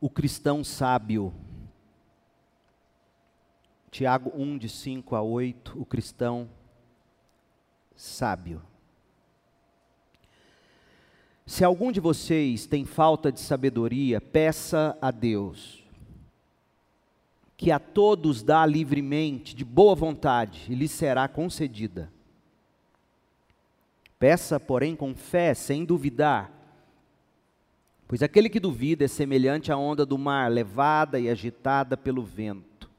o cristão sábio. Tiago 1, de 5 a 8, o cristão sábio. Se algum de vocês tem falta de sabedoria, peça a Deus, que a todos dá livremente, de boa vontade, e lhe será concedida. Peça, porém, com fé, sem duvidar Pois aquele que duvida é semelhante à onda do mar, levada e agitada pelo vento.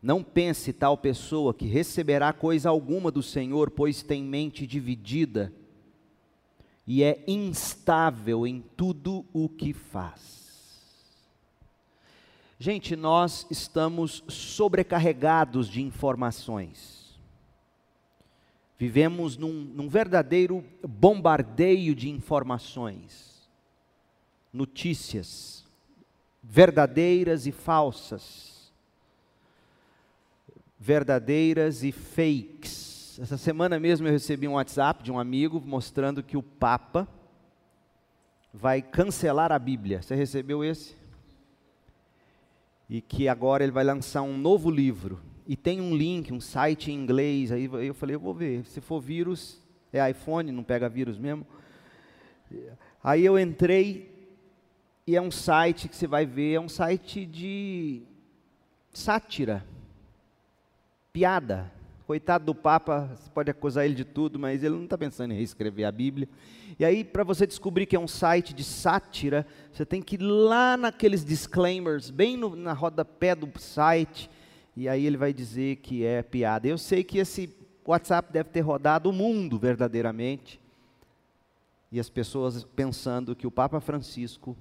Não pense tal pessoa que receberá coisa alguma do Senhor, pois tem mente dividida e é instável em tudo o que faz. Gente, nós estamos sobrecarregados de informações. Vivemos num, num verdadeiro bombardeio de informações notícias verdadeiras e falsas, verdadeiras e fakes. Essa semana mesmo eu recebi um WhatsApp de um amigo mostrando que o Papa vai cancelar a Bíblia. Você recebeu esse? E que agora ele vai lançar um novo livro. E tem um link, um site em inglês. Aí eu falei, eu vou ver. Se for vírus, é iPhone, não pega vírus mesmo. Aí eu entrei e é um site que você vai ver, é um site de sátira, piada. Coitado do Papa, você pode acusar ele de tudo, mas ele não está pensando em reescrever a Bíblia. E aí, para você descobrir que é um site de sátira, você tem que ir lá naqueles disclaimers, bem no, na rodapé do site, e aí ele vai dizer que é piada. Eu sei que esse WhatsApp deve ter rodado o mundo verdadeiramente, e as pessoas pensando que o Papa Francisco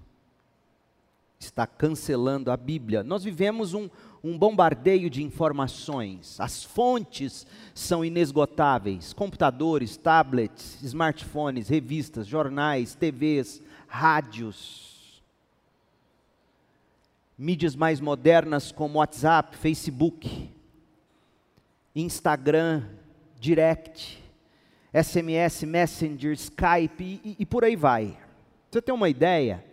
está cancelando a Bíblia. Nós vivemos um, um bombardeio de informações, as fontes são inesgotáveis: computadores, tablets, smartphones, revistas, jornais, TVs, rádios. Mídias mais modernas como WhatsApp, Facebook, Instagram, Direct, SMS, Messenger, Skype e, e por aí vai. Você tem uma ideia?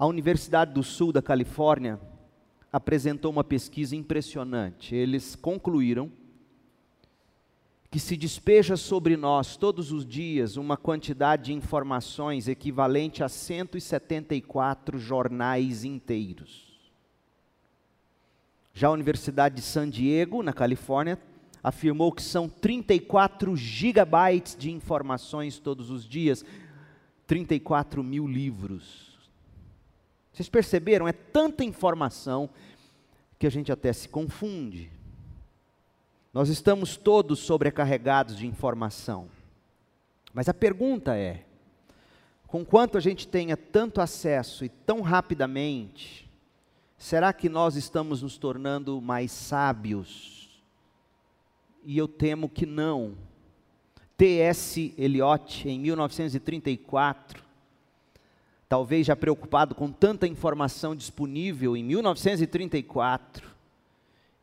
A Universidade do Sul da Califórnia apresentou uma pesquisa impressionante. Eles concluíram que se despeja sobre nós todos os dias uma quantidade de informações equivalente a 174 jornais inteiros. Já a Universidade de San Diego, na Califórnia, afirmou que são 34 gigabytes de informações todos os dias, 34 mil livros. Vocês perceberam? É tanta informação que a gente até se confunde. Nós estamos todos sobrecarregados de informação. Mas a pergunta é: com quanto a gente tenha tanto acesso e tão rapidamente, será que nós estamos nos tornando mais sábios? E eu temo que não. T.S. Eliot, em 1934, talvez já preocupado com tanta informação disponível em 1934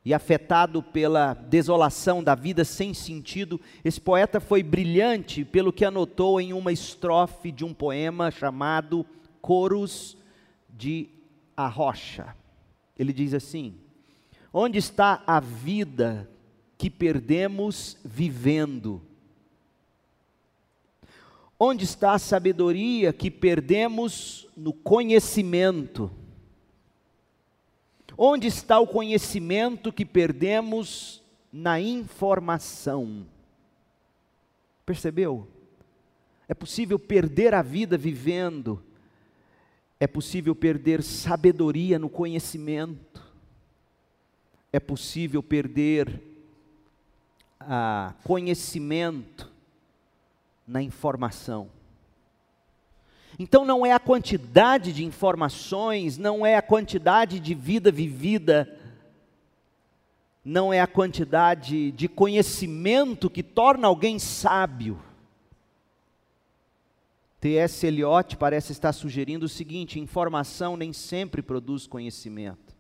e afetado pela desolação da vida sem sentido, esse poeta foi brilhante pelo que anotou em uma estrofe de um poema chamado Coros de a Rocha. Ele diz assim: Onde está a vida que perdemos vivendo? Onde está a sabedoria que perdemos no conhecimento? Onde está o conhecimento que perdemos na informação? Percebeu? É possível perder a vida vivendo, é possível perder sabedoria no conhecimento, é possível perder ah, conhecimento na informação. Então não é a quantidade de informações, não é a quantidade de vida vivida, não é a quantidade de conhecimento que torna alguém sábio. T.S. Eliot parece estar sugerindo o seguinte: informação nem sempre produz conhecimento.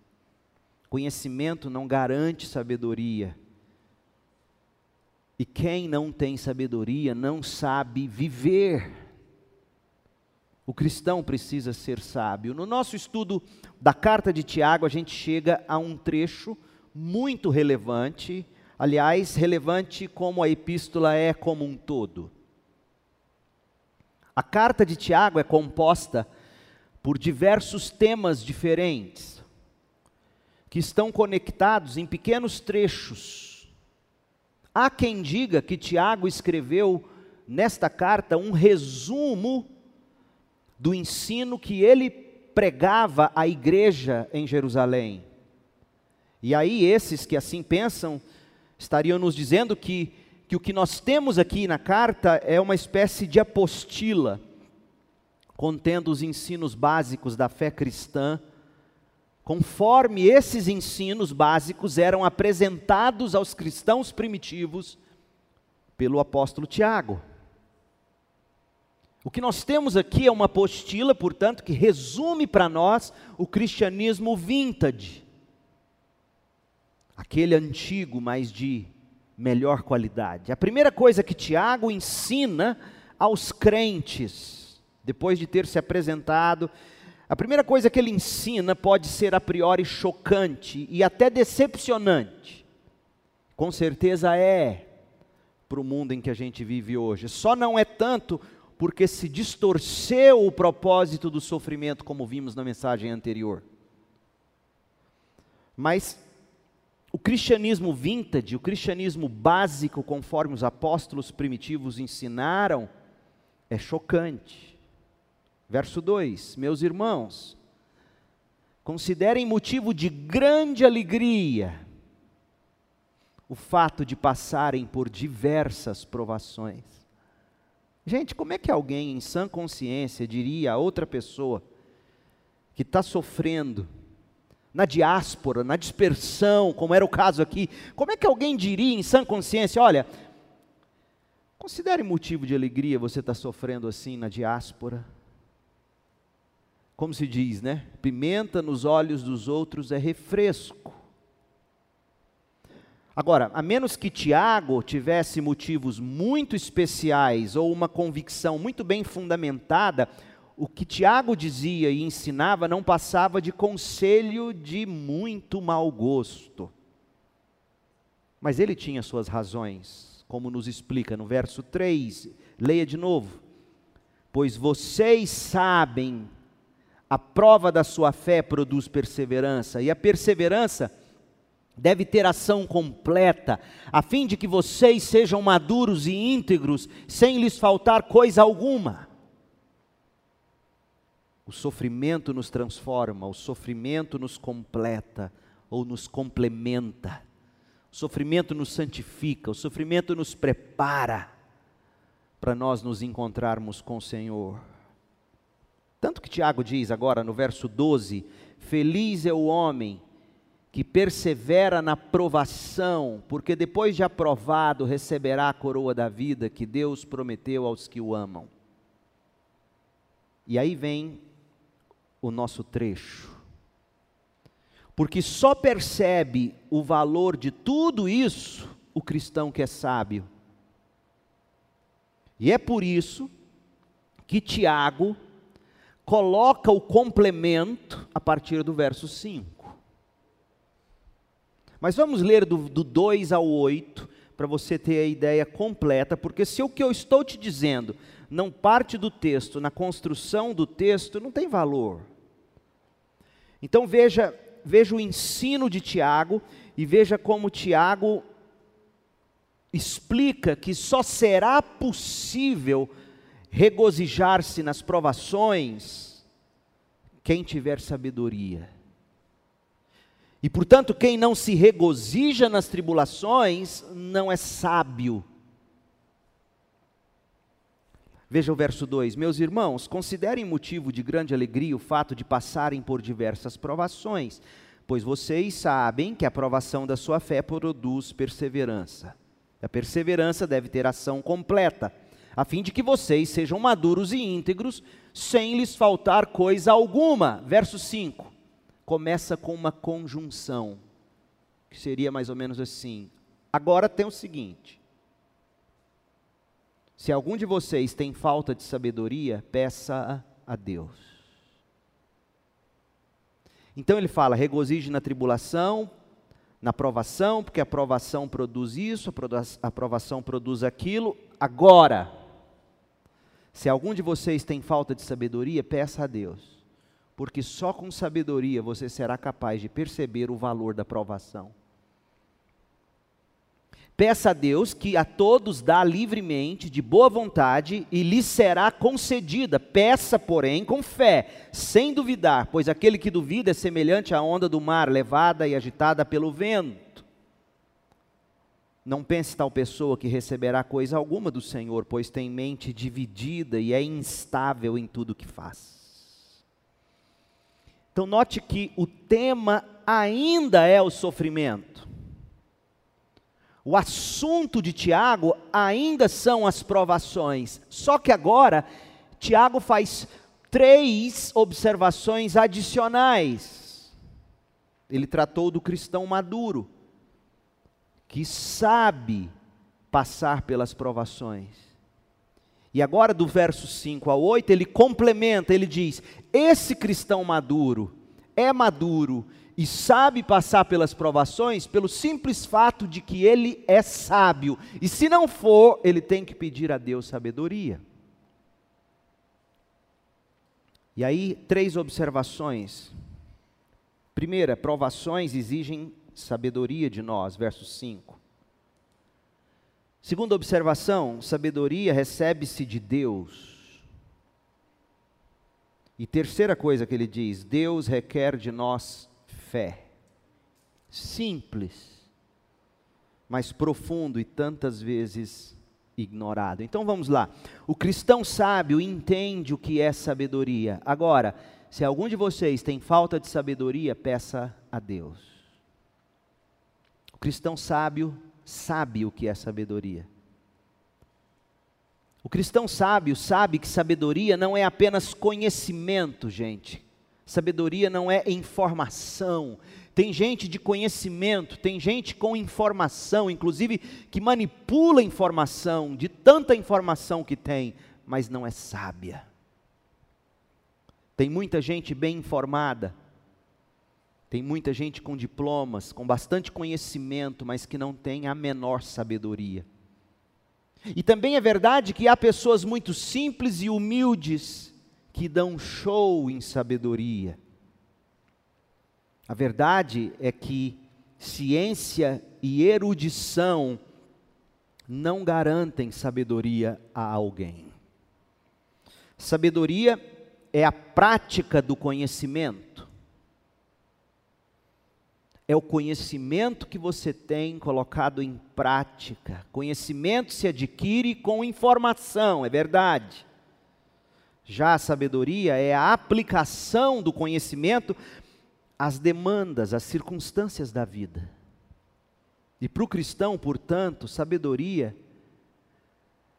Conhecimento não garante sabedoria. E quem não tem sabedoria não sabe viver. O cristão precisa ser sábio. No nosso estudo da carta de Tiago, a gente chega a um trecho muito relevante, aliás, relevante como a epístola é como um todo. A carta de Tiago é composta por diversos temas diferentes, que estão conectados em pequenos trechos. Há quem diga que Tiago escreveu nesta carta um resumo do ensino que ele pregava à igreja em Jerusalém. E aí, esses que assim pensam, estariam nos dizendo que, que o que nós temos aqui na carta é uma espécie de apostila, contendo os ensinos básicos da fé cristã, conforme esses ensinos básicos eram apresentados aos cristãos primitivos pelo apóstolo Tiago. O que nós temos aqui é uma apostila, portanto, que resume para nós o cristianismo vintage. Aquele antigo, mas de melhor qualidade. A primeira coisa que Tiago ensina aos crentes, depois de ter se apresentado, a primeira coisa que ele ensina pode ser a priori chocante e até decepcionante. Com certeza é para o mundo em que a gente vive hoje. Só não é tanto porque se distorceu o propósito do sofrimento, como vimos na mensagem anterior. Mas o cristianismo vintage, o cristianismo básico, conforme os apóstolos primitivos ensinaram, é chocante. Verso 2: Meus irmãos, considerem motivo de grande alegria o fato de passarem por diversas provações Gente, como é que alguém em sã consciência diria a outra pessoa que está sofrendo na diáspora, na dispersão, como era o caso aqui, como é que alguém diria em sã consciência: olha, considere motivo de alegria você estar tá sofrendo assim na diáspora? Como se diz, né? Pimenta nos olhos dos outros é refresco. Agora, a menos que Tiago tivesse motivos muito especiais ou uma convicção muito bem fundamentada, o que Tiago dizia e ensinava não passava de conselho de muito mau gosto. Mas ele tinha suas razões, como nos explica no verso 3, leia de novo. Pois vocês sabem, a prova da sua fé produz perseverança, e a perseverança deve ter ação completa, a fim de que vocês sejam maduros e íntegros, sem lhes faltar coisa alguma. O sofrimento nos transforma, o sofrimento nos completa ou nos complementa. O sofrimento nos santifica, o sofrimento nos prepara para nós nos encontrarmos com o Senhor. Tanto que Tiago diz agora no verso 12: Feliz é o homem que persevera na provação, porque depois de aprovado receberá a coroa da vida que Deus prometeu aos que o amam. E aí vem o nosso trecho. Porque só percebe o valor de tudo isso o cristão que é sábio. E é por isso que Tiago coloca o complemento a partir do verso 5. Mas vamos ler do, do 2 ao 8, para você ter a ideia completa, porque se o que eu estou te dizendo não parte do texto, na construção do texto, não tem valor. Então veja, veja o ensino de Tiago e veja como Tiago explica que só será possível regozijar-se nas provações quem tiver sabedoria. E portanto, quem não se regozija nas tribulações não é sábio. Veja o verso 2: Meus irmãos, considerem motivo de grande alegria o fato de passarem por diversas provações, pois vocês sabem que a provação da sua fé produz perseverança. A perseverança deve ter ação completa, a fim de que vocês sejam maduros e íntegros, sem lhes faltar coisa alguma. Verso 5 começa com uma conjunção, que seria mais ou menos assim. Agora tem o seguinte: se algum de vocês tem falta de sabedoria, peça a Deus. Então ele fala: regozije na tribulação, na provação, porque a provação produz isso, a provação produz aquilo. Agora, se algum de vocês tem falta de sabedoria, peça a Deus, porque só com sabedoria você será capaz de perceber o valor da provação. Peça a Deus que a todos dá livremente, de boa vontade, e lhe será concedida. Peça, porém, com fé, sem duvidar, pois aquele que duvida é semelhante à onda do mar, levada e agitada pelo vento. Não pense tal pessoa que receberá coisa alguma do Senhor, pois tem mente dividida e é instável em tudo que faz. Então, note que o tema ainda é o sofrimento. O assunto de Tiago ainda são as provações, só que agora Tiago faz três observações adicionais. Ele tratou do cristão maduro, que sabe passar pelas provações. E agora, do verso 5 a 8, ele complementa, ele diz: esse cristão maduro é maduro e sabe passar pelas provações pelo simples fato de que ele é sábio. E se não for, ele tem que pedir a Deus sabedoria. E aí, três observações. Primeira, provações exigem sabedoria de nós, verso 5. Segunda observação, sabedoria recebe-se de Deus. E terceira coisa que ele diz: Deus requer de nós fé. Simples, mas profundo e tantas vezes ignorado. Então vamos lá. O cristão sábio entende o que é sabedoria. Agora, se algum de vocês tem falta de sabedoria, peça a Deus. O cristão sábio sabe o que é sabedoria. O cristão sábio sabe que sabedoria não é apenas conhecimento, gente. Sabedoria não é informação. Tem gente de conhecimento, tem gente com informação, inclusive que manipula informação, de tanta informação que tem, mas não é sábia. Tem muita gente bem informada, tem muita gente com diplomas, com bastante conhecimento, mas que não tem a menor sabedoria. E também é verdade que há pessoas muito simples e humildes que dão show em sabedoria. A verdade é que ciência e erudição não garantem sabedoria a alguém. Sabedoria é a prática do conhecimento. É o conhecimento que você tem colocado em prática. Conhecimento se adquire com informação, é verdade. Já a sabedoria é a aplicação do conhecimento às demandas, às circunstâncias da vida. E para o cristão, portanto, sabedoria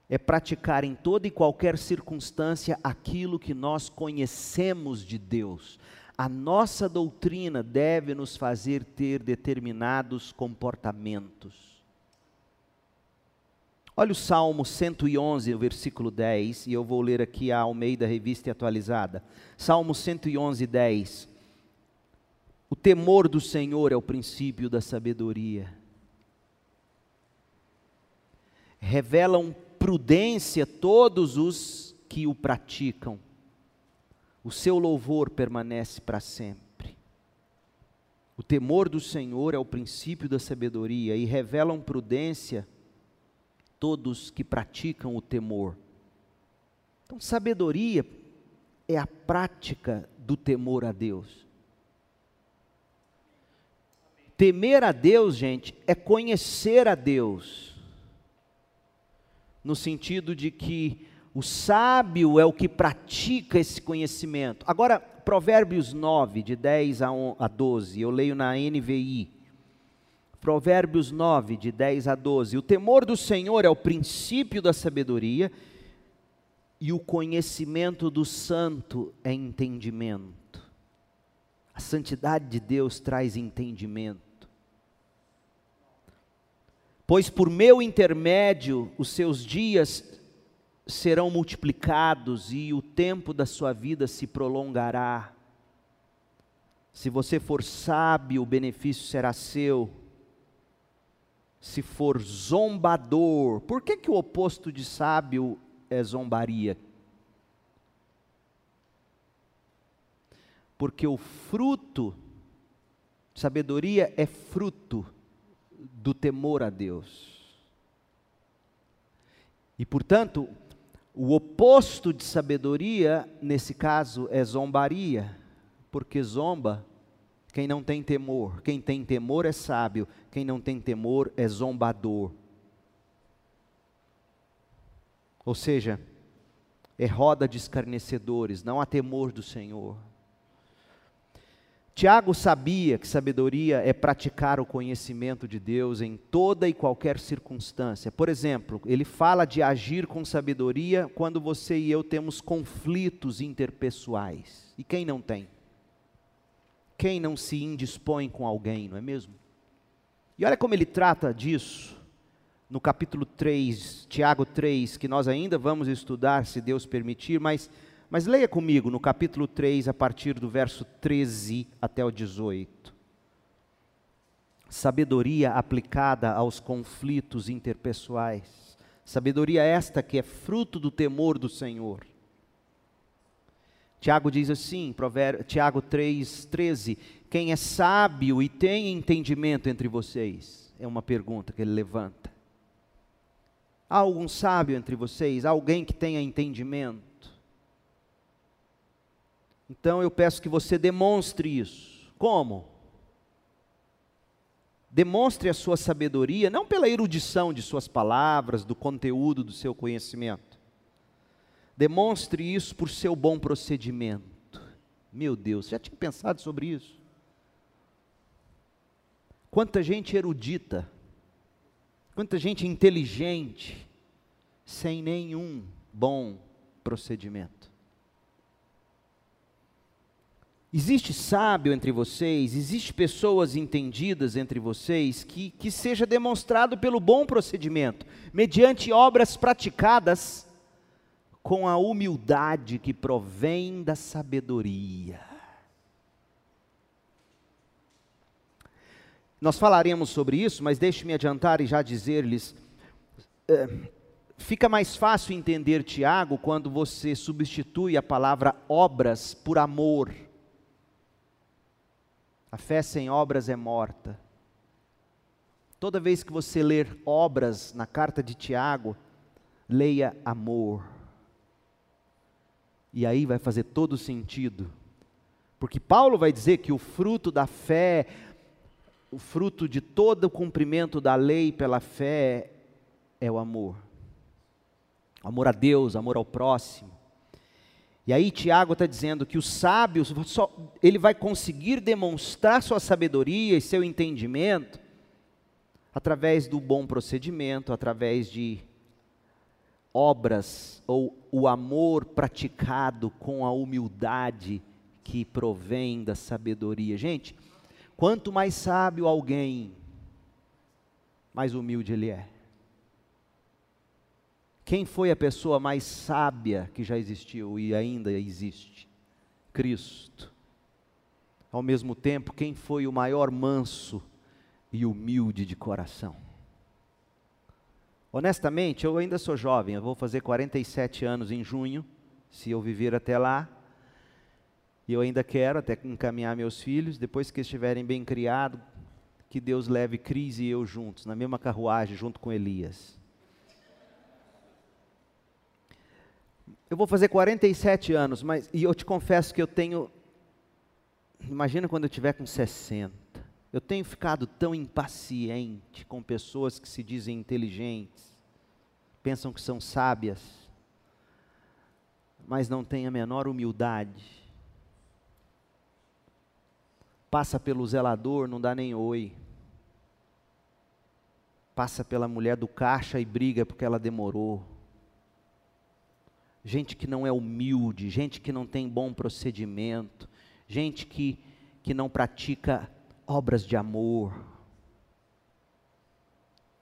é praticar em toda e qualquer circunstância aquilo que nós conhecemos de Deus. A nossa doutrina deve nos fazer ter determinados comportamentos. Olha o Salmo 111, o versículo 10, e eu vou ler aqui a Almeida Revista Atualizada. Salmo 111, 10. O temor do Senhor é o princípio da sabedoria. Revelam prudência todos os que o praticam. O seu louvor permanece para sempre. O temor do Senhor é o princípio da sabedoria e revelam prudência todos que praticam o temor. Então, sabedoria é a prática do temor a Deus. Temer a Deus, gente, é conhecer a Deus. No sentido de que o sábio é o que pratica esse conhecimento. Agora, Provérbios 9, de 10 a 12, eu leio na NVI. Provérbios 9, de 10 a 12. O temor do Senhor é o princípio da sabedoria, e o conhecimento do santo é entendimento. A santidade de Deus traz entendimento. Pois por meu intermédio os seus dias serão multiplicados e o tempo da sua vida se prolongará. Se você for sábio, o benefício será seu. Se for zombador, por que, que o oposto de sábio é zombaria? Porque o fruto, sabedoria é fruto do temor a Deus. E, portanto, o oposto de sabedoria, nesse caso, é zombaria, porque zomba quem não tem temor. Quem tem temor é sábio, quem não tem temor é zombador. Ou seja, é roda de escarnecedores, não há temor do Senhor. Tiago sabia que sabedoria é praticar o conhecimento de Deus em toda e qualquer circunstância. Por exemplo, ele fala de agir com sabedoria quando você e eu temos conflitos interpessoais. E quem não tem? Quem não se indispõe com alguém, não é mesmo? E olha como ele trata disso no capítulo 3, Tiago 3, que nós ainda vamos estudar, se Deus permitir, mas mas leia comigo no capítulo 3, a partir do verso 13 até o 18. Sabedoria aplicada aos conflitos interpessoais. Sabedoria esta que é fruto do temor do Senhor. Tiago diz assim, Tiago 3, 13: Quem é sábio e tem entendimento entre vocês? É uma pergunta que ele levanta. Há algum sábio entre vocês? Há alguém que tenha entendimento? Então eu peço que você demonstre isso. Como? Demonstre a sua sabedoria, não pela erudição de suas palavras, do conteúdo do seu conhecimento. Demonstre isso por seu bom procedimento. Meu Deus, já tinha pensado sobre isso? Quanta gente erudita, quanta gente inteligente, sem nenhum bom procedimento. Existe sábio entre vocês, existe pessoas entendidas entre vocês, que, que seja demonstrado pelo bom procedimento, mediante obras praticadas com a humildade que provém da sabedoria. Nós falaremos sobre isso, mas deixe-me adiantar e já dizer-lhes: é, fica mais fácil entender Tiago quando você substitui a palavra obras por amor. A fé sem obras é morta. Toda vez que você ler obras na carta de Tiago, leia amor. E aí vai fazer todo sentido. Porque Paulo vai dizer que o fruto da fé, o fruto de todo o cumprimento da lei pela fé é o amor. Amor a Deus, amor ao próximo. E aí Tiago está dizendo que o sábio, só, ele vai conseguir demonstrar sua sabedoria e seu entendimento através do bom procedimento, através de obras ou o amor praticado com a humildade que provém da sabedoria. Gente, quanto mais sábio alguém, mais humilde ele é. Quem foi a pessoa mais sábia que já existiu e ainda existe? Cristo. Ao mesmo tempo, quem foi o maior manso e humilde de coração? Honestamente, eu ainda sou jovem, eu vou fazer 47 anos em junho, se eu viver até lá. E eu ainda quero até encaminhar meus filhos, depois que estiverem bem criados, que Deus leve Cris e eu juntos, na mesma carruagem, junto com Elias. Eu vou fazer 47 anos, mas e eu te confesso que eu tenho imagina quando eu tiver com 60. Eu tenho ficado tão impaciente com pessoas que se dizem inteligentes, pensam que são sábias, mas não têm a menor humildade. Passa pelo zelador, não dá nem oi. Passa pela mulher do caixa e briga porque ela demorou gente que não é humilde, gente que não tem bom procedimento, gente que, que não pratica obras de amor.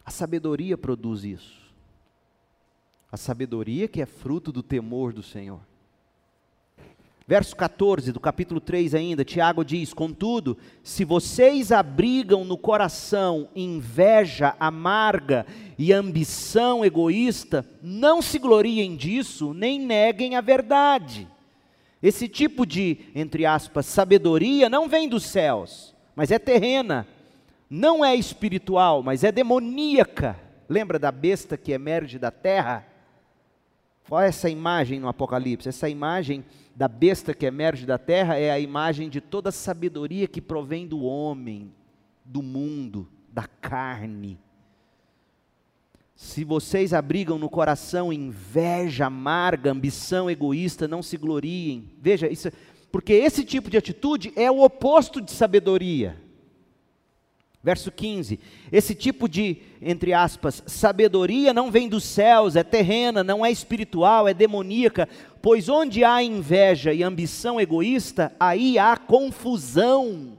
A sabedoria produz isso. A sabedoria que é fruto do temor do Senhor. Verso 14 do capítulo 3 ainda, Tiago diz: Contudo, se vocês abrigam no coração inveja amarga e ambição egoísta, não se gloriem disso, nem neguem a verdade. Esse tipo de, entre aspas, sabedoria não vem dos céus, mas é terrena. Não é espiritual, mas é demoníaca. Lembra da besta que emerge da terra? Olha essa imagem no Apocalipse. Essa imagem da besta que emerge da terra é a imagem de toda a sabedoria que provém do homem, do mundo, da carne. Se vocês abrigam no coração inveja amarga, ambição egoísta, não se gloriem. Veja, isso, porque esse tipo de atitude é o oposto de sabedoria. Verso 15: Esse tipo de, entre aspas, sabedoria não vem dos céus, é terrena, não é espiritual, é demoníaca, pois onde há inveja e ambição egoísta, aí há confusão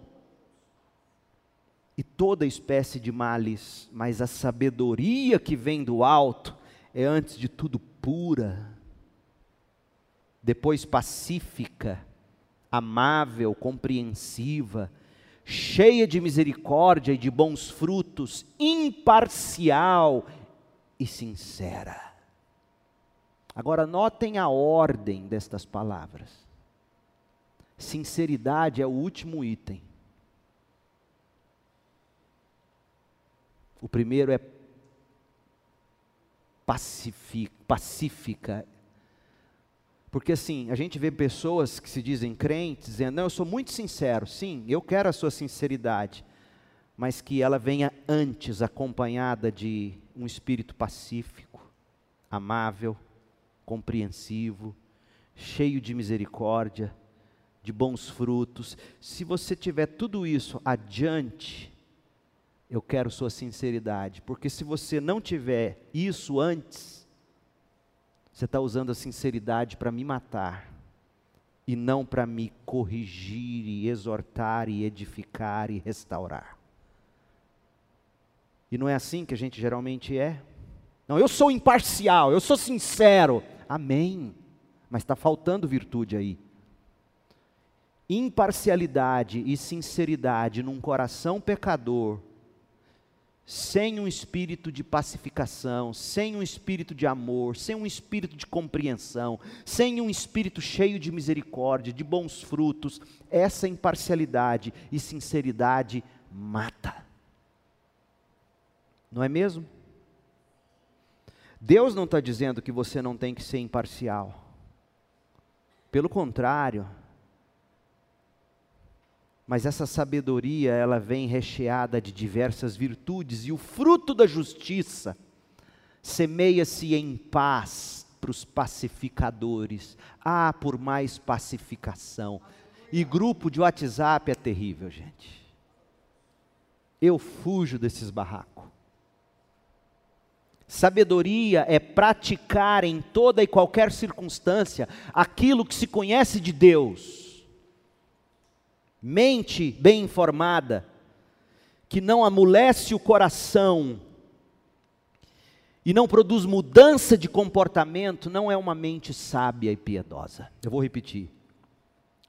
e toda espécie de males, mas a sabedoria que vem do alto é antes de tudo pura, depois pacífica, amável, compreensiva, cheia de misericórdia e de bons frutos, imparcial e sincera. Agora, notem a ordem destas palavras. Sinceridade é o último item. O primeiro é pacífica. Porque assim, a gente vê pessoas que se dizem crentes dizendo: Não, eu sou muito sincero. Sim, eu quero a sua sinceridade. Mas que ela venha antes acompanhada de um espírito pacífico, amável, compreensivo, cheio de misericórdia, de bons frutos. Se você tiver tudo isso adiante, eu quero sua sinceridade, porque se você não tiver isso antes, você está usando a sinceridade para me matar e não para me corrigir e exortar e edificar e restaurar. E não é assim que a gente geralmente é? Não, eu sou imparcial, eu sou sincero. Amém. Mas está faltando virtude aí. Imparcialidade e sinceridade num coração pecador, sem um espírito de pacificação, sem um espírito de amor, sem um espírito de compreensão, sem um espírito cheio de misericórdia, de bons frutos, essa imparcialidade e sinceridade mata. Não é mesmo? Deus não está dizendo que você não tem que ser imparcial. Pelo contrário. Mas essa sabedoria, ela vem recheada de diversas virtudes, e o fruto da justiça semeia-se em paz para os pacificadores. Ah, por mais pacificação. E grupo de WhatsApp é terrível, gente. Eu fujo desses barracos. Sabedoria é praticar em toda e qualquer circunstância aquilo que se conhece de Deus. Mente bem informada, que não amolece o coração e não produz mudança de comportamento, não é uma mente sábia e piedosa. Eu vou repetir.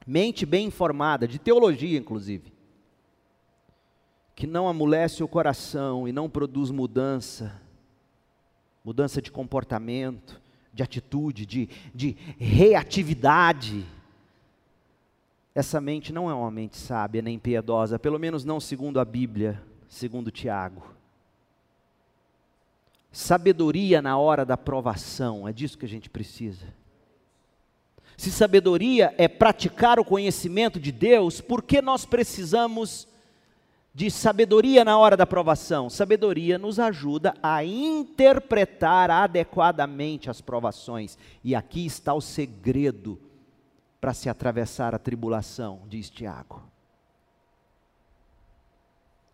Mente bem informada, de teologia inclusive, que não amolece o coração e não produz mudança mudança de comportamento, de atitude, de, de reatividade. Essa mente não é uma mente sábia nem piedosa, pelo menos não segundo a Bíblia, segundo Tiago. Sabedoria na hora da provação, é disso que a gente precisa. Se sabedoria é praticar o conhecimento de Deus, por que nós precisamos de sabedoria na hora da provação. Sabedoria nos ajuda a interpretar adequadamente as provações. E aqui está o segredo para se atravessar a tribulação, diz Tiago.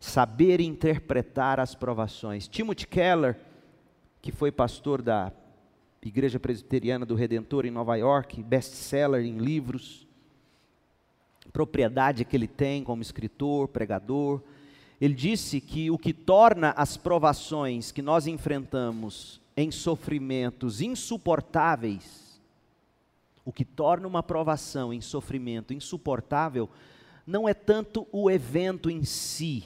Saber interpretar as provações. Timothy Keller, que foi pastor da Igreja Presbiteriana do Redentor em Nova York, best-seller em livros, propriedade que ele tem como escritor, pregador, ele disse que o que torna as provações que nós enfrentamos em sofrimentos insuportáveis, o que torna uma provação em sofrimento insuportável não é tanto o evento em si,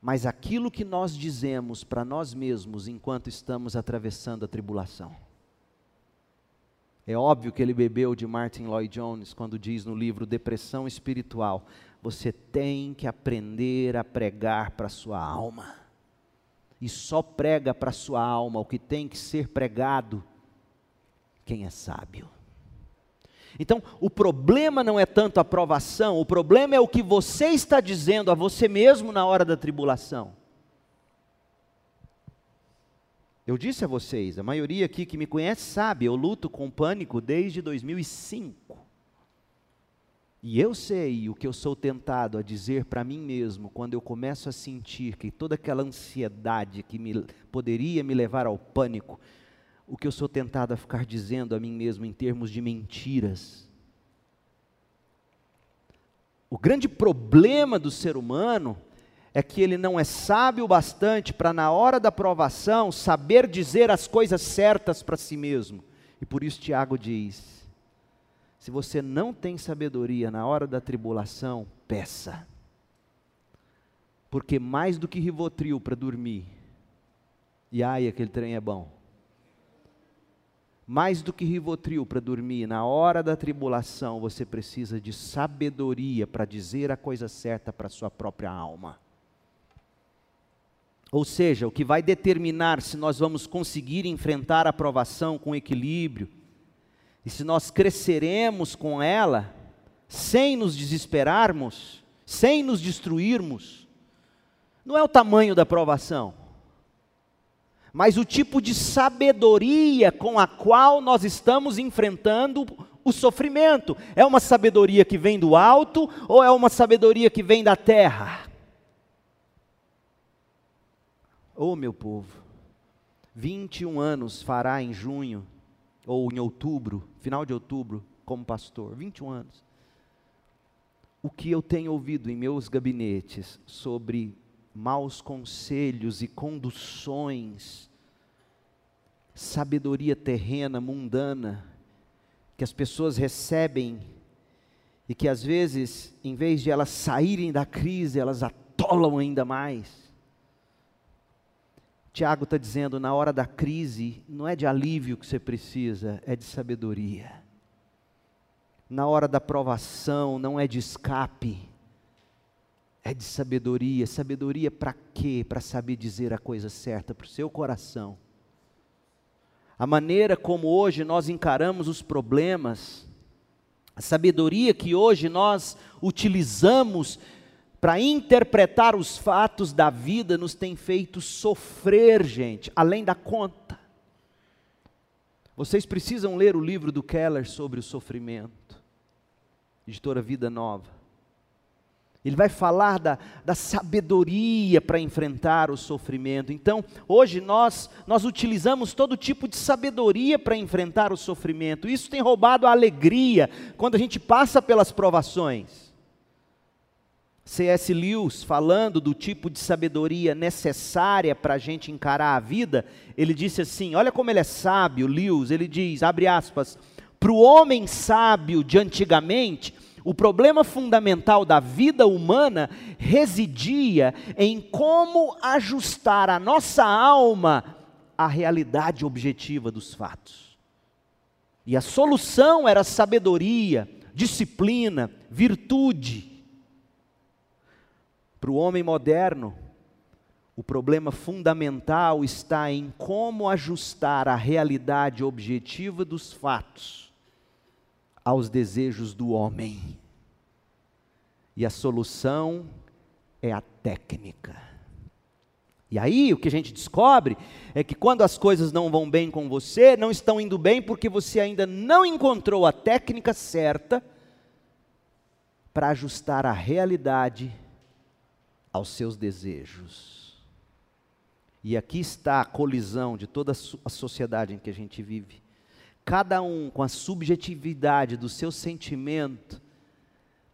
mas aquilo que nós dizemos para nós mesmos enquanto estamos atravessando a tribulação. É óbvio que ele bebeu de Martin Lloyd Jones quando diz no livro Depressão Espiritual: você tem que aprender a pregar para sua alma. E só prega para sua alma o que tem que ser pregado quem é sábio. Então, o problema não é tanto a provação, o problema é o que você está dizendo a você mesmo na hora da tribulação. Eu disse a vocês, a maioria aqui que me conhece sabe, eu luto com pânico desde 2005. E eu sei o que eu sou tentado a dizer para mim mesmo quando eu começo a sentir que toda aquela ansiedade que me, poderia me levar ao pânico o que eu sou tentado a ficar dizendo a mim mesmo em termos de mentiras. O grande problema do ser humano é que ele não é sábio o bastante para, na hora da provação, saber dizer as coisas certas para si mesmo. E por isso Tiago diz: se você não tem sabedoria na hora da tribulação, peça. Porque mais do que rivotril para dormir, e ai, aquele trem é bom mais do que Rivotril para dormir, na hora da tribulação, você precisa de sabedoria para dizer a coisa certa para sua própria alma. Ou seja, o que vai determinar se nós vamos conseguir enfrentar a provação com equilíbrio, e se nós cresceremos com ela, sem nos desesperarmos, sem nos destruirmos, não é o tamanho da provação, mas o tipo de sabedoria com a qual nós estamos enfrentando o sofrimento. É uma sabedoria que vem do alto ou é uma sabedoria que vem da terra? Oh, meu povo, 21 anos fará em junho ou em outubro, final de outubro, como pastor, 21 anos. O que eu tenho ouvido em meus gabinetes sobre maus conselhos e conduções, sabedoria terrena, mundana, que as pessoas recebem e que às vezes, em vez de elas saírem da crise, elas atolam ainda mais. Tiago está dizendo: na hora da crise, não é de alívio que você precisa, é de sabedoria. Na hora da provação, não é de escape, é de sabedoria. Sabedoria para quê? Para saber dizer a coisa certa para o seu coração. A maneira como hoje nós encaramos os problemas, a sabedoria que hoje nós utilizamos para interpretar os fatos da vida nos tem feito sofrer, gente, além da conta. Vocês precisam ler o livro do Keller sobre o sofrimento, editora Vida Nova. Ele vai falar da, da sabedoria para enfrentar o sofrimento. Então, hoje nós, nós utilizamos todo tipo de sabedoria para enfrentar o sofrimento. Isso tem roubado a alegria quando a gente passa pelas provações. C.S. Lewis, falando do tipo de sabedoria necessária para a gente encarar a vida, ele disse assim: olha como ele é sábio, Lewis, ele diz, abre aspas, para o homem sábio de antigamente, o problema fundamental da vida humana residia em como ajustar a nossa alma à realidade objetiva dos fatos. E a solução era sabedoria, disciplina, virtude. Para o homem moderno, o problema fundamental está em como ajustar a realidade objetiva dos fatos aos desejos do homem. E a solução é a técnica. E aí o que a gente descobre é que quando as coisas não vão bem com você, não estão indo bem porque você ainda não encontrou a técnica certa para ajustar a realidade aos seus desejos. E aqui está a colisão de toda a sociedade em que a gente vive cada um com a subjetividade do seu sentimento,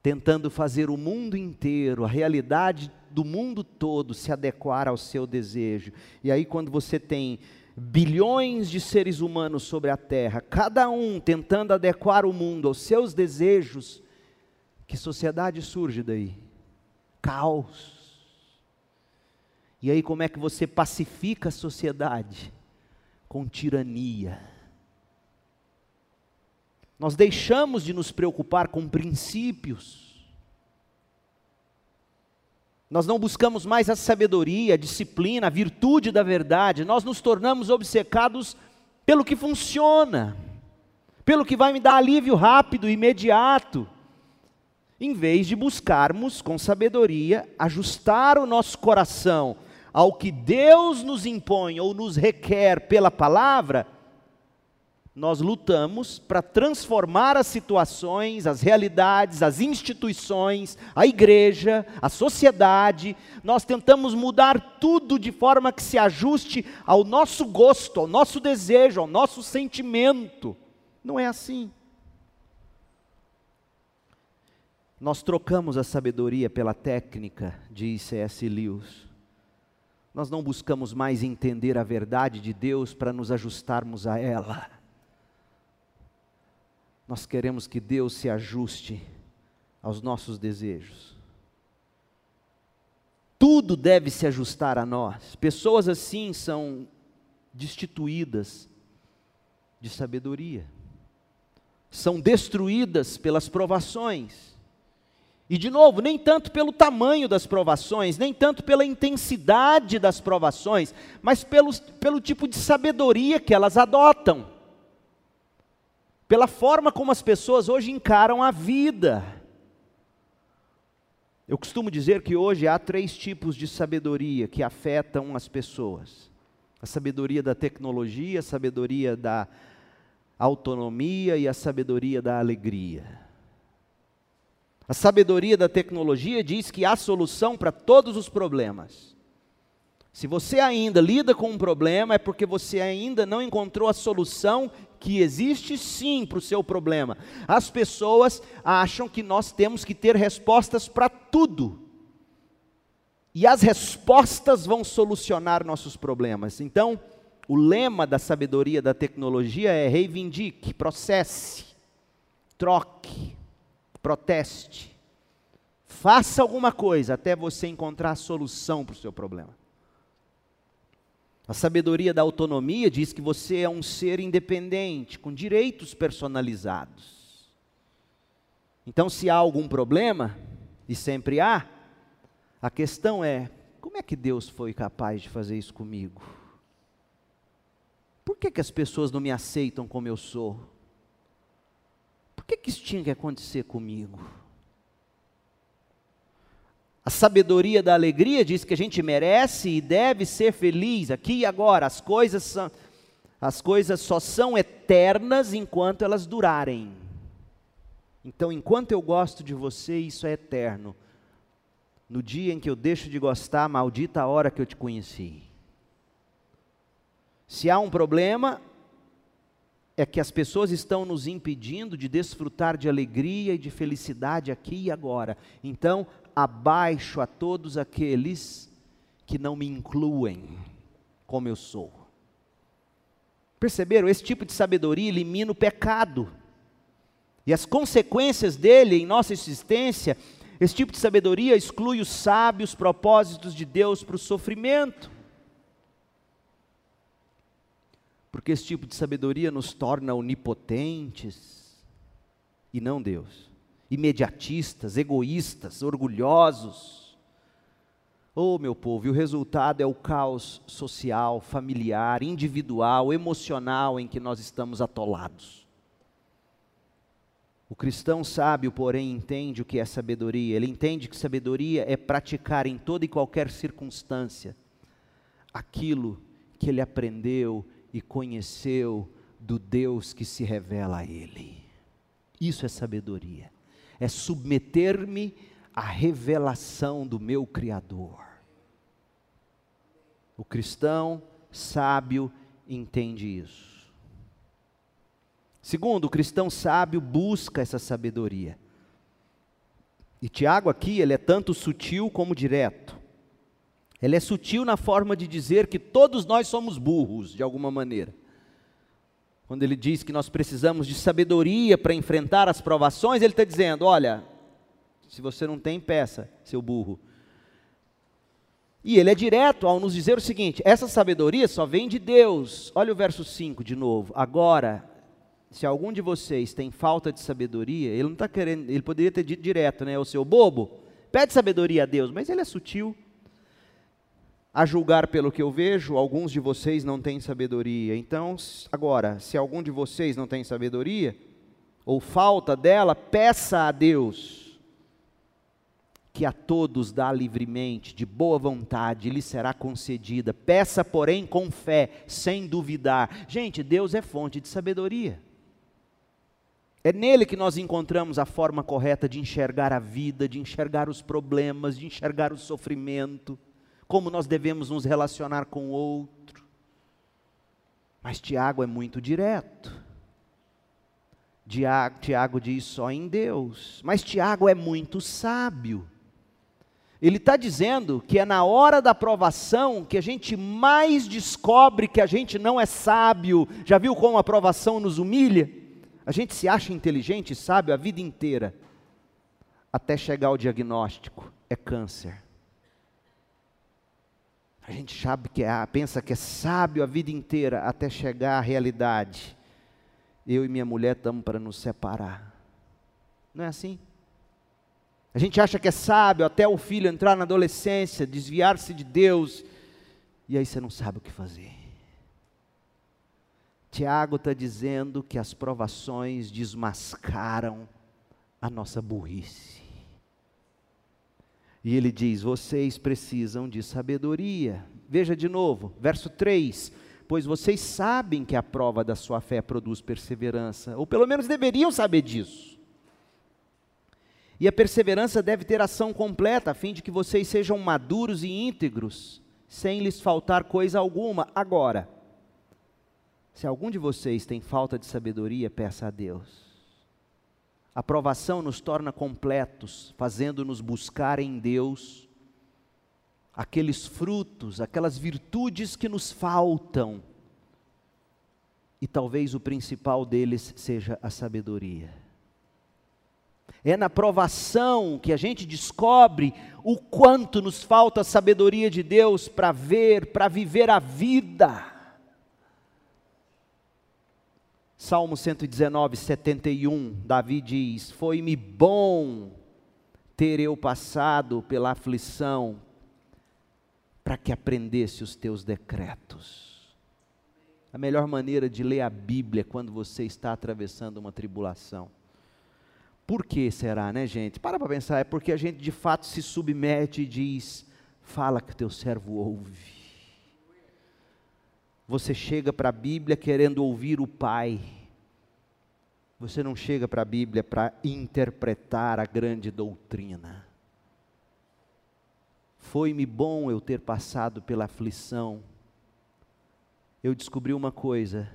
tentando fazer o mundo inteiro, a realidade do mundo todo se adequar ao seu desejo. E aí, quando você tem bilhões de seres humanos sobre a terra, cada um tentando adequar o mundo aos seus desejos, que sociedade surge daí? Caos. E aí, como é que você pacifica a sociedade? Com tirania. Nós deixamos de nos preocupar com princípios. Nós não buscamos mais a sabedoria, a disciplina, a virtude da verdade. Nós nos tornamos obcecados pelo que funciona, pelo que vai me dar alívio rápido, imediato em vez de buscarmos com sabedoria ajustar o nosso coração ao que Deus nos impõe ou nos requer pela palavra, nós lutamos para transformar as situações, as realidades, as instituições, a igreja, a sociedade. Nós tentamos mudar tudo de forma que se ajuste ao nosso gosto, ao nosso desejo, ao nosso sentimento. Não é assim. Nós trocamos a sabedoria pela técnica, diz C.S. Lewis. Nós não buscamos mais entender a verdade de Deus para nos ajustarmos a ela. Nós queremos que Deus se ajuste aos nossos desejos. Tudo deve se ajustar a nós. Pessoas assim são destituídas de sabedoria, são destruídas pelas provações e de novo, nem tanto pelo tamanho das provações, nem tanto pela intensidade das provações, mas pelo, pelo tipo de sabedoria que elas adotam, pela forma como as pessoas hoje encaram a vida. Eu costumo dizer que hoje há três tipos de sabedoria que afetam as pessoas: a sabedoria da tecnologia, a sabedoria da autonomia e a sabedoria da alegria. A sabedoria da tecnologia diz que há solução para todos os problemas. Se você ainda lida com um problema, é porque você ainda não encontrou a solução que existe sim para o seu problema. As pessoas acham que nós temos que ter respostas para tudo. E as respostas vão solucionar nossos problemas. Então, o lema da sabedoria da tecnologia é reivindique, processe, troque, proteste. Faça alguma coisa até você encontrar a solução para o seu problema. A sabedoria da autonomia diz que você é um ser independente, com direitos personalizados. Então, se há algum problema, e sempre há, a questão é: como é que Deus foi capaz de fazer isso comigo? Por que, que as pessoas não me aceitam como eu sou? que, que isso tinha que acontecer comigo? A sabedoria da alegria diz que a gente merece e deve ser feliz aqui e agora. As coisas, são, as coisas só são eternas enquanto elas durarem. Então, enquanto eu gosto de você, isso é eterno. No dia em que eu deixo de gostar, maldita a hora que eu te conheci. Se há um problema, é que as pessoas estão nos impedindo de desfrutar de alegria e de felicidade aqui e agora. Então, abaixo a todos aqueles que não me incluem como eu sou. Perceberam? Esse tipo de sabedoria elimina o pecado. E as consequências dele em nossa existência, esse tipo de sabedoria exclui os sábios propósitos de Deus para o sofrimento. porque esse tipo de sabedoria nos torna onipotentes e não Deus, imediatistas, egoístas, orgulhosos. Oh, meu povo, e o resultado é o caos social, familiar, individual, emocional em que nós estamos atolados. O cristão sábio, porém, entende o que é sabedoria. Ele entende que sabedoria é praticar em toda e qualquer circunstância aquilo que ele aprendeu e conheceu do Deus que se revela a ele. Isso é sabedoria. É submeter-me à revelação do meu Criador. O cristão sábio entende isso. Segundo, o cristão sábio busca essa sabedoria. E Tiago aqui, ele é tanto sutil como direto. Ele é sutil na forma de dizer que todos nós somos burros, de alguma maneira. Quando ele diz que nós precisamos de sabedoria para enfrentar as provações, ele está dizendo: olha, se você não tem, peça, seu burro. E ele é direto ao nos dizer o seguinte: essa sabedoria só vem de Deus. Olha o verso 5 de novo. Agora, se algum de vocês tem falta de sabedoria, ele não está querendo, ele poderia ter dito direto, né? O seu bobo, pede sabedoria a Deus, mas ele é sutil. A julgar pelo que eu vejo, alguns de vocês não têm sabedoria. Então, agora, se algum de vocês não tem sabedoria, ou falta dela, peça a Deus, que a todos dá livremente, de boa vontade, lhe será concedida. Peça, porém, com fé, sem duvidar. Gente, Deus é fonte de sabedoria. É nele que nós encontramos a forma correta de enxergar a vida, de enxergar os problemas, de enxergar o sofrimento como nós devemos nos relacionar com o outro. Mas Tiago é muito direto. Tiago, Tiago diz só em Deus. Mas Tiago é muito sábio. Ele está dizendo que é na hora da aprovação que a gente mais descobre que a gente não é sábio. Já viu como a aprovação nos humilha? A gente se acha inteligente e sábio a vida inteira, até chegar ao diagnóstico: é câncer. A gente sabe que é, pensa que é sábio a vida inteira até chegar à realidade. Eu e minha mulher estamos para nos separar. Não é assim? A gente acha que é sábio até o filho entrar na adolescência, desviar-se de Deus, e aí você não sabe o que fazer. Tiago está dizendo que as provações desmascaram a nossa burrice. E ele diz: vocês precisam de sabedoria. Veja de novo, verso 3: Pois vocês sabem que a prova da sua fé produz perseverança, ou pelo menos deveriam saber disso. E a perseverança deve ter ação completa, a fim de que vocês sejam maduros e íntegros, sem lhes faltar coisa alguma. Agora, se algum de vocês tem falta de sabedoria, peça a Deus a provação nos torna completos, fazendo-nos buscar em Deus aqueles frutos, aquelas virtudes que nos faltam. E talvez o principal deles seja a sabedoria. É na provação que a gente descobre o quanto nos falta a sabedoria de Deus para ver, para viver a vida. Salmo 119, 71, Davi diz: Foi-me bom ter eu passado pela aflição, para que aprendesse os teus decretos. A melhor maneira de ler a Bíblia é quando você está atravessando uma tribulação. Por que será, né, gente? Para para pensar, é porque a gente de fato se submete e diz: Fala que teu servo ouve. Você chega para a Bíblia querendo ouvir o Pai. Você não chega para a Bíblia para interpretar a grande doutrina. Foi-me bom eu ter passado pela aflição. Eu descobri uma coisa.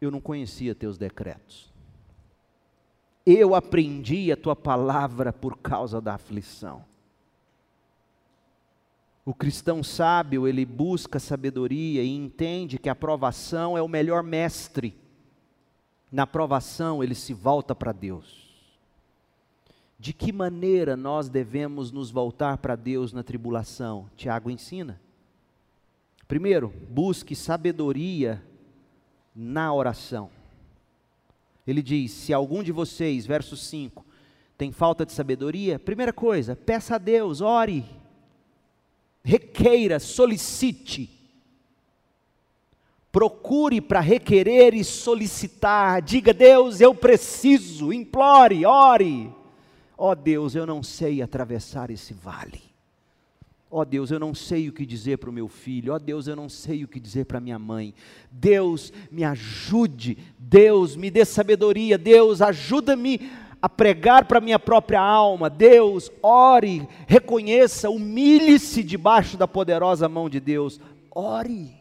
Eu não conhecia teus decretos. Eu aprendi a tua palavra por causa da aflição. O cristão sábio, ele busca sabedoria e entende que a provação é o melhor mestre. Na provação, ele se volta para Deus. De que maneira nós devemos nos voltar para Deus na tribulação? Tiago ensina. Primeiro, busque sabedoria na oração. Ele diz: se algum de vocês, verso 5, tem falta de sabedoria, primeira coisa, peça a Deus, ore requeira, solicite. Procure para requerer e solicitar. Diga, Deus, eu preciso. Implore, ore. Ó oh, Deus, eu não sei atravessar esse vale. Ó oh, Deus, eu não sei o que dizer para o meu filho. Ó oh, Deus, eu não sei o que dizer para minha mãe. Deus, me ajude. Deus, me dê sabedoria. Deus, ajuda-me a pregar para minha própria alma. Deus, ore, reconheça, humilhe-se debaixo da poderosa mão de Deus. Ore.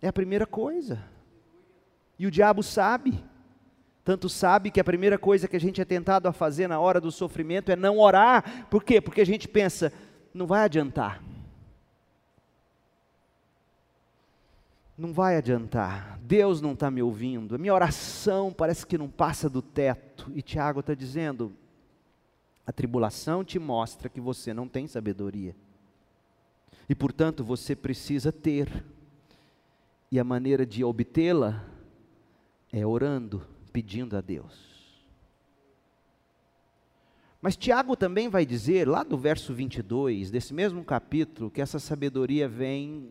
É a primeira coisa. E o diabo sabe. Tanto sabe que a primeira coisa que a gente é tentado a fazer na hora do sofrimento é não orar. Por quê? Porque a gente pensa, não vai adiantar. Não vai adiantar. Deus não está me ouvindo. A minha oração parece que não passa do teto. E Tiago está dizendo: a tribulação te mostra que você não tem sabedoria. E portanto você precisa ter. E a maneira de obtê-la é orando, pedindo a Deus. Mas Tiago também vai dizer, lá do verso 22, desse mesmo capítulo, que essa sabedoria vem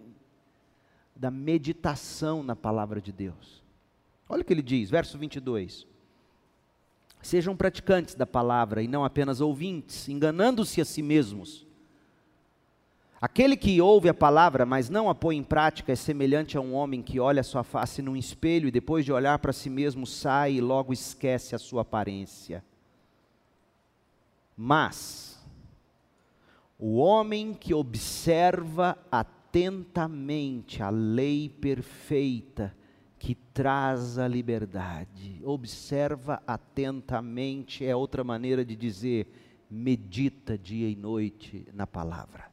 da meditação na palavra de Deus. Olha o que ele diz, verso 22. Sejam praticantes da palavra e não apenas ouvintes, enganando-se a si mesmos. Aquele que ouve a palavra, mas não a põe em prática, é semelhante a um homem que olha a sua face num espelho e depois de olhar para si mesmo sai e logo esquece a sua aparência. Mas o homem que observa atentamente a lei perfeita que traz a liberdade, observa atentamente é outra maneira de dizer medita dia e noite na palavra.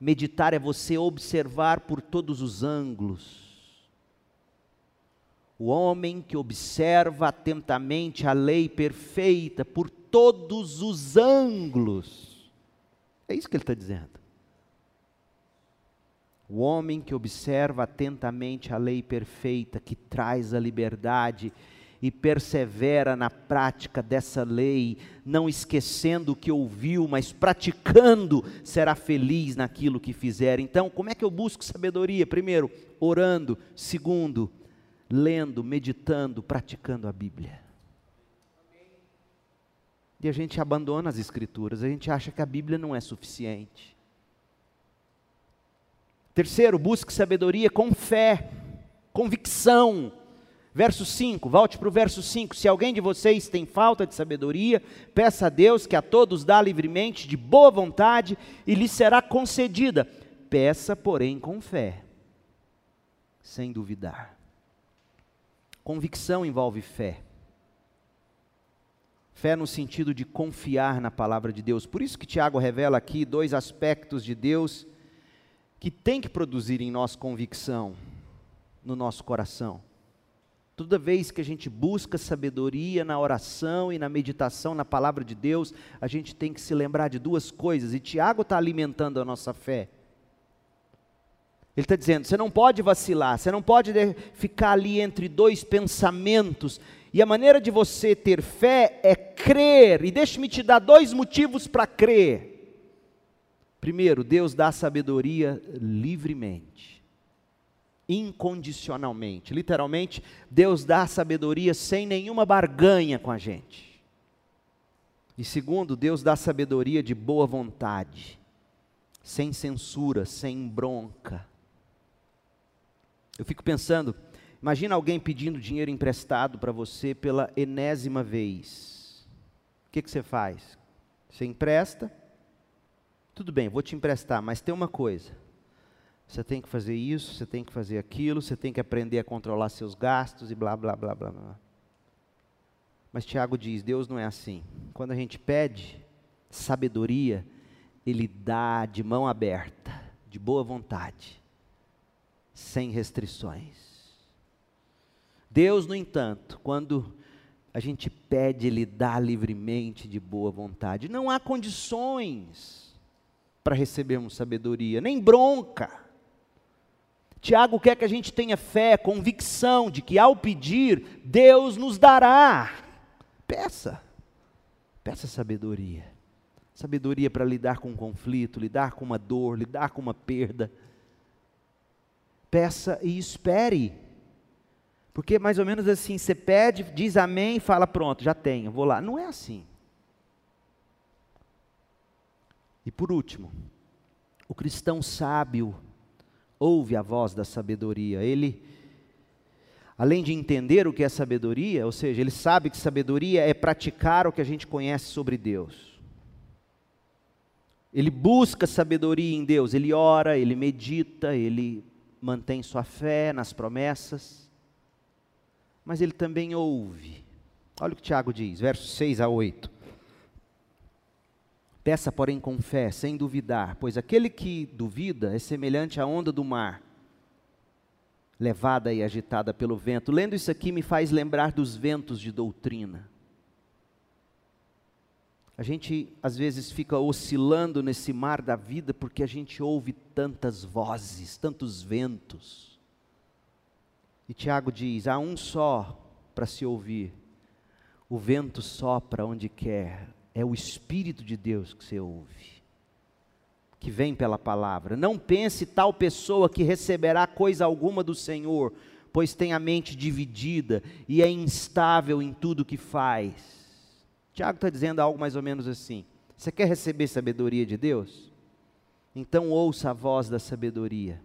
Meditar é você observar por todos os ângulos. O homem que observa atentamente a lei perfeita por todos os ângulos. É isso que ele está dizendo. O homem que observa atentamente a lei perfeita que traz a liberdade e persevera na prática dessa lei, não esquecendo o que ouviu, mas praticando, será feliz naquilo que fizer. Então, como é que eu busco sabedoria? Primeiro, orando. Segundo, lendo, meditando, praticando a Bíblia. E a gente abandona as Escrituras, a gente acha que a Bíblia não é suficiente. Terceiro, busque sabedoria com fé, convicção. Verso 5, volte para o verso 5. Se alguém de vocês tem falta de sabedoria, peça a Deus que a todos dá livremente, de boa vontade, e lhe será concedida. Peça, porém, com fé, sem duvidar. Convicção envolve fé. Fé no sentido de confiar na palavra de Deus. Por isso que Tiago revela aqui dois aspectos de Deus que tem que produzir em nós convicção no nosso coração. Toda vez que a gente busca sabedoria na oração e na meditação na palavra de Deus, a gente tem que se lembrar de duas coisas, e Tiago está alimentando a nossa fé. Ele está dizendo: você não pode vacilar, você não pode ficar ali entre dois pensamentos. E a maneira de você ter fé é crer. E deixe-me te dar dois motivos para crer. Primeiro, Deus dá sabedoria livremente incondicionalmente. Literalmente, Deus dá sabedoria sem nenhuma barganha com a gente. E segundo, Deus dá sabedoria de boa vontade, sem censura, sem bronca. Eu fico pensando, imagina alguém pedindo dinheiro emprestado para você pela enésima vez. O que, que você faz? Você empresta? Tudo bem, vou te emprestar, mas tem uma coisa você tem que fazer isso, você tem que fazer aquilo, você tem que aprender a controlar seus gastos e blá, blá, blá, blá, blá. Mas Tiago diz: Deus não é assim. Quando a gente pede sabedoria, Ele dá de mão aberta, de boa vontade, sem restrições. Deus, no entanto, quando a gente pede, Ele dá livremente, de boa vontade. Não há condições para recebermos sabedoria, nem bronca. Tiago quer que a gente tenha fé, convicção de que ao pedir, Deus nos dará. Peça, peça sabedoria. Sabedoria para lidar com um conflito, lidar com uma dor, lidar com uma perda. Peça e espere. Porque mais ou menos assim, você pede, diz amém fala, pronto, já tenho, vou lá. Não é assim. E por último, o cristão sábio, ouve a voz da sabedoria. Ele, além de entender o que é sabedoria, ou seja, ele sabe que sabedoria é praticar o que a gente conhece sobre Deus. Ele busca sabedoria em Deus, ele ora, ele medita, ele mantém sua fé nas promessas, mas ele também ouve Olha o que Tiago diz, versos 6 a 8. Peça, porém, com fé, sem duvidar, pois aquele que duvida é semelhante à onda do mar, levada e agitada pelo vento. Lendo isso aqui me faz lembrar dos ventos de doutrina. A gente às vezes fica oscilando nesse mar da vida porque a gente ouve tantas vozes, tantos ventos. E Tiago diz: há um só para se ouvir. O vento sopra onde quer, é o Espírito de Deus que você ouve, que vem pela palavra. Não pense tal pessoa que receberá coisa alguma do Senhor, pois tem a mente dividida e é instável em tudo que faz. Tiago está dizendo algo mais ou menos assim: você quer receber sabedoria de Deus? Então ouça a voz da sabedoria.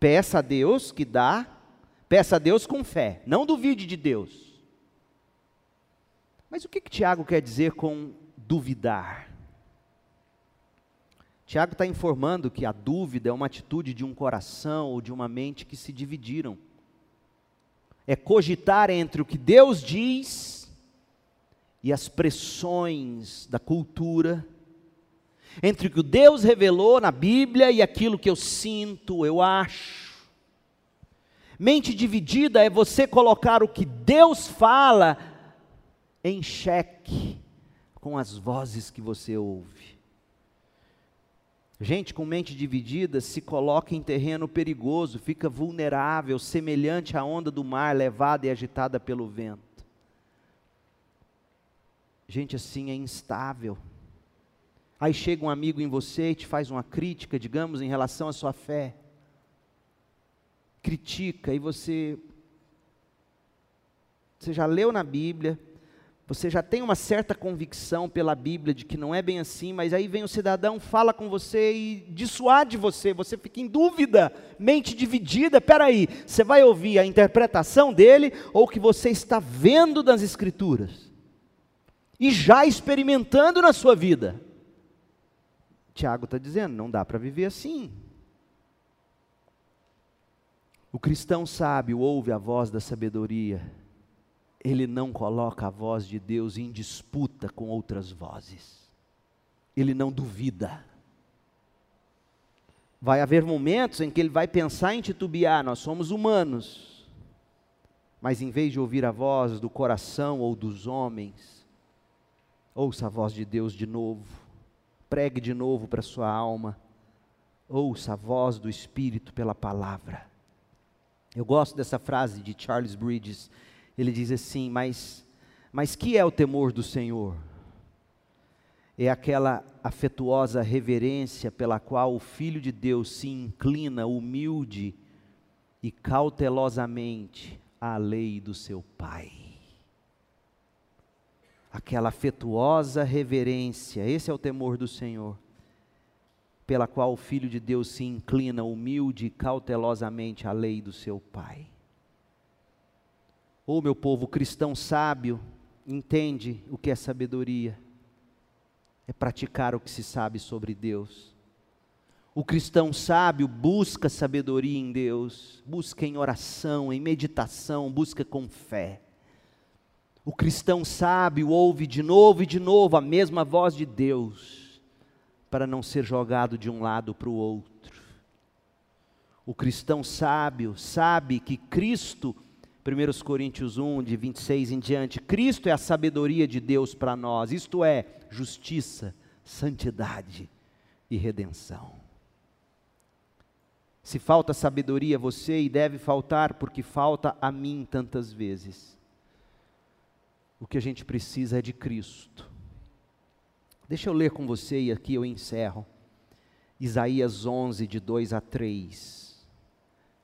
Peça a Deus que dá, peça a Deus com fé, não duvide de Deus. Mas o que, que Tiago quer dizer com duvidar? Tiago está informando que a dúvida é uma atitude de um coração ou de uma mente que se dividiram. É cogitar entre o que Deus diz e as pressões da cultura, entre o que Deus revelou na Bíblia e aquilo que eu sinto, eu acho. Mente dividida é você colocar o que Deus fala em xeque com as vozes que você ouve. Gente com mente dividida se coloca em terreno perigoso, fica vulnerável, semelhante à onda do mar levada e agitada pelo vento. Gente assim é instável. Aí chega um amigo em você e te faz uma crítica, digamos, em relação à sua fé. Critica e você você já leu na Bíblia, você já tem uma certa convicção pela Bíblia de que não é bem assim, mas aí vem o cidadão, fala com você e dissuade você, você fica em dúvida, mente dividida. Peraí, você vai ouvir a interpretação dele ou o que você está vendo das Escrituras e já experimentando na sua vida? Tiago está dizendo: não dá para viver assim. O cristão sábio ouve a voz da sabedoria ele não coloca a voz de Deus em disputa com outras vozes. Ele não duvida. Vai haver momentos em que ele vai pensar em titubear, nós somos humanos. Mas em vez de ouvir a voz do coração ou dos homens, ouça a voz de Deus de novo. Pregue de novo para sua alma. Ouça a voz do Espírito pela palavra. Eu gosto dessa frase de Charles Bridges ele diz assim: Mas, mas que é o temor do Senhor? É aquela afetuosa reverência pela qual o Filho de Deus se inclina humilde e cautelosamente à lei do seu Pai. Aquela afetuosa reverência, esse é o temor do Senhor, pela qual o Filho de Deus se inclina humilde e cautelosamente à lei do seu Pai. Ou oh, meu povo cristão sábio, entende o que é sabedoria? É praticar o que se sabe sobre Deus. O cristão sábio busca sabedoria em Deus, busca em oração, em meditação, busca com fé. O cristão sábio ouve de novo e de novo a mesma voz de Deus, para não ser jogado de um lado para o outro. O cristão sábio sabe que Cristo 1 Coríntios 1, de 26 em diante, Cristo é a sabedoria de Deus para nós, isto é, justiça, santidade e redenção. Se falta sabedoria a você, e deve faltar, porque falta a mim tantas vezes, o que a gente precisa é de Cristo. Deixa eu ler com você e aqui eu encerro. Isaías 11, de 2 a 3.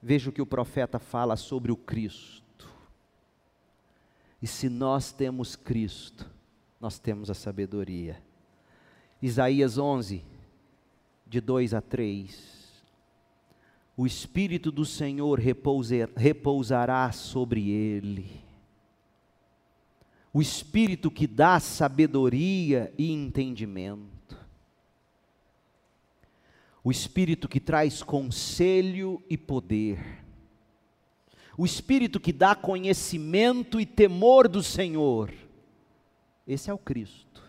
Veja o que o profeta fala sobre o Cristo. E se nós temos Cristo, nós temos a sabedoria. Isaías 11, de 2 a 3. O Espírito do Senhor repousará sobre ele. O Espírito que dá sabedoria e entendimento. O Espírito que traz conselho e poder o espírito que dá conhecimento e temor do Senhor. Esse é o Cristo.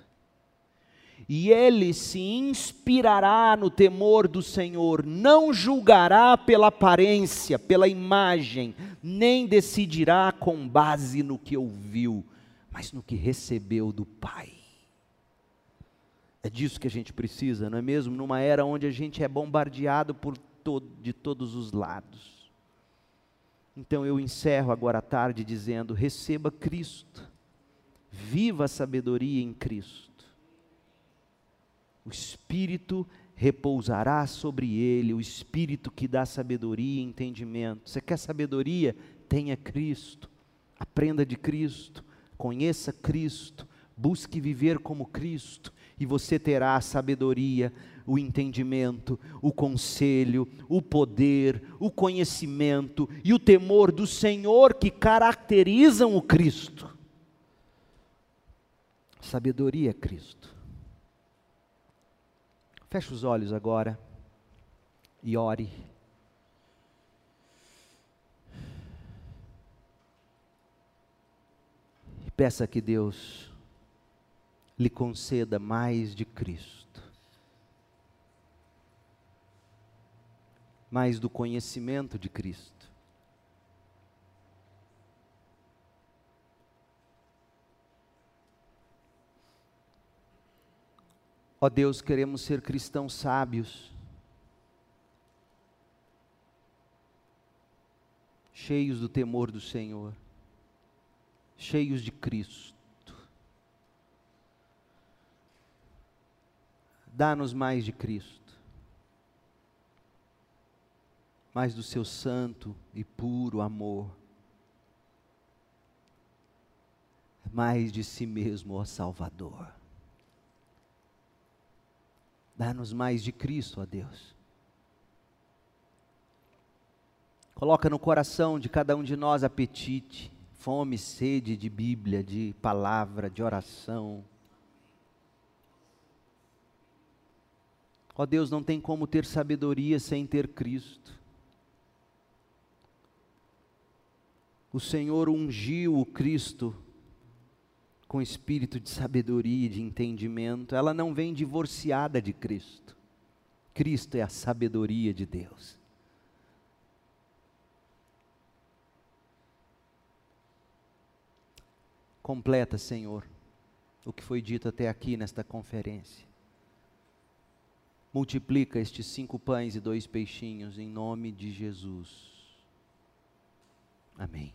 E ele se inspirará no temor do Senhor, não julgará pela aparência, pela imagem, nem decidirá com base no que ouviu, mas no que recebeu do Pai. É disso que a gente precisa, não é mesmo? Numa era onde a gente é bombardeado por todo, de todos os lados. Então eu encerro agora à tarde dizendo: receba Cristo, viva a sabedoria em Cristo. O Espírito repousará sobre ele, o Espírito que dá sabedoria e entendimento. Você quer sabedoria? Tenha Cristo, aprenda de Cristo, conheça Cristo, busque viver como Cristo, e você terá a sabedoria, o entendimento, o conselho, o poder, o conhecimento e o temor do Senhor que caracterizam o Cristo. Sabedoria é Cristo. Feche os olhos agora e ore. E peça que Deus lhe conceda mais de Cristo, mais do conhecimento de Cristo. Ó Deus, queremos ser cristãos sábios, cheios do temor do Senhor, cheios de Cristo. Dá-nos mais de Cristo, mais do seu santo e puro amor, mais de si mesmo, ó Salvador. Dá-nos mais de Cristo, ó Deus. Coloca no coração de cada um de nós apetite, fome, sede de Bíblia, de palavra, de oração Ó Deus, não tem como ter sabedoria sem ter Cristo. O Senhor ungiu o Cristo com espírito de sabedoria e de entendimento. Ela não vem divorciada de Cristo. Cristo é a sabedoria de Deus. Completa, Senhor, o que foi dito até aqui nesta conferência multiplica estes cinco pães e dois peixinhos em nome de Jesus. Amém.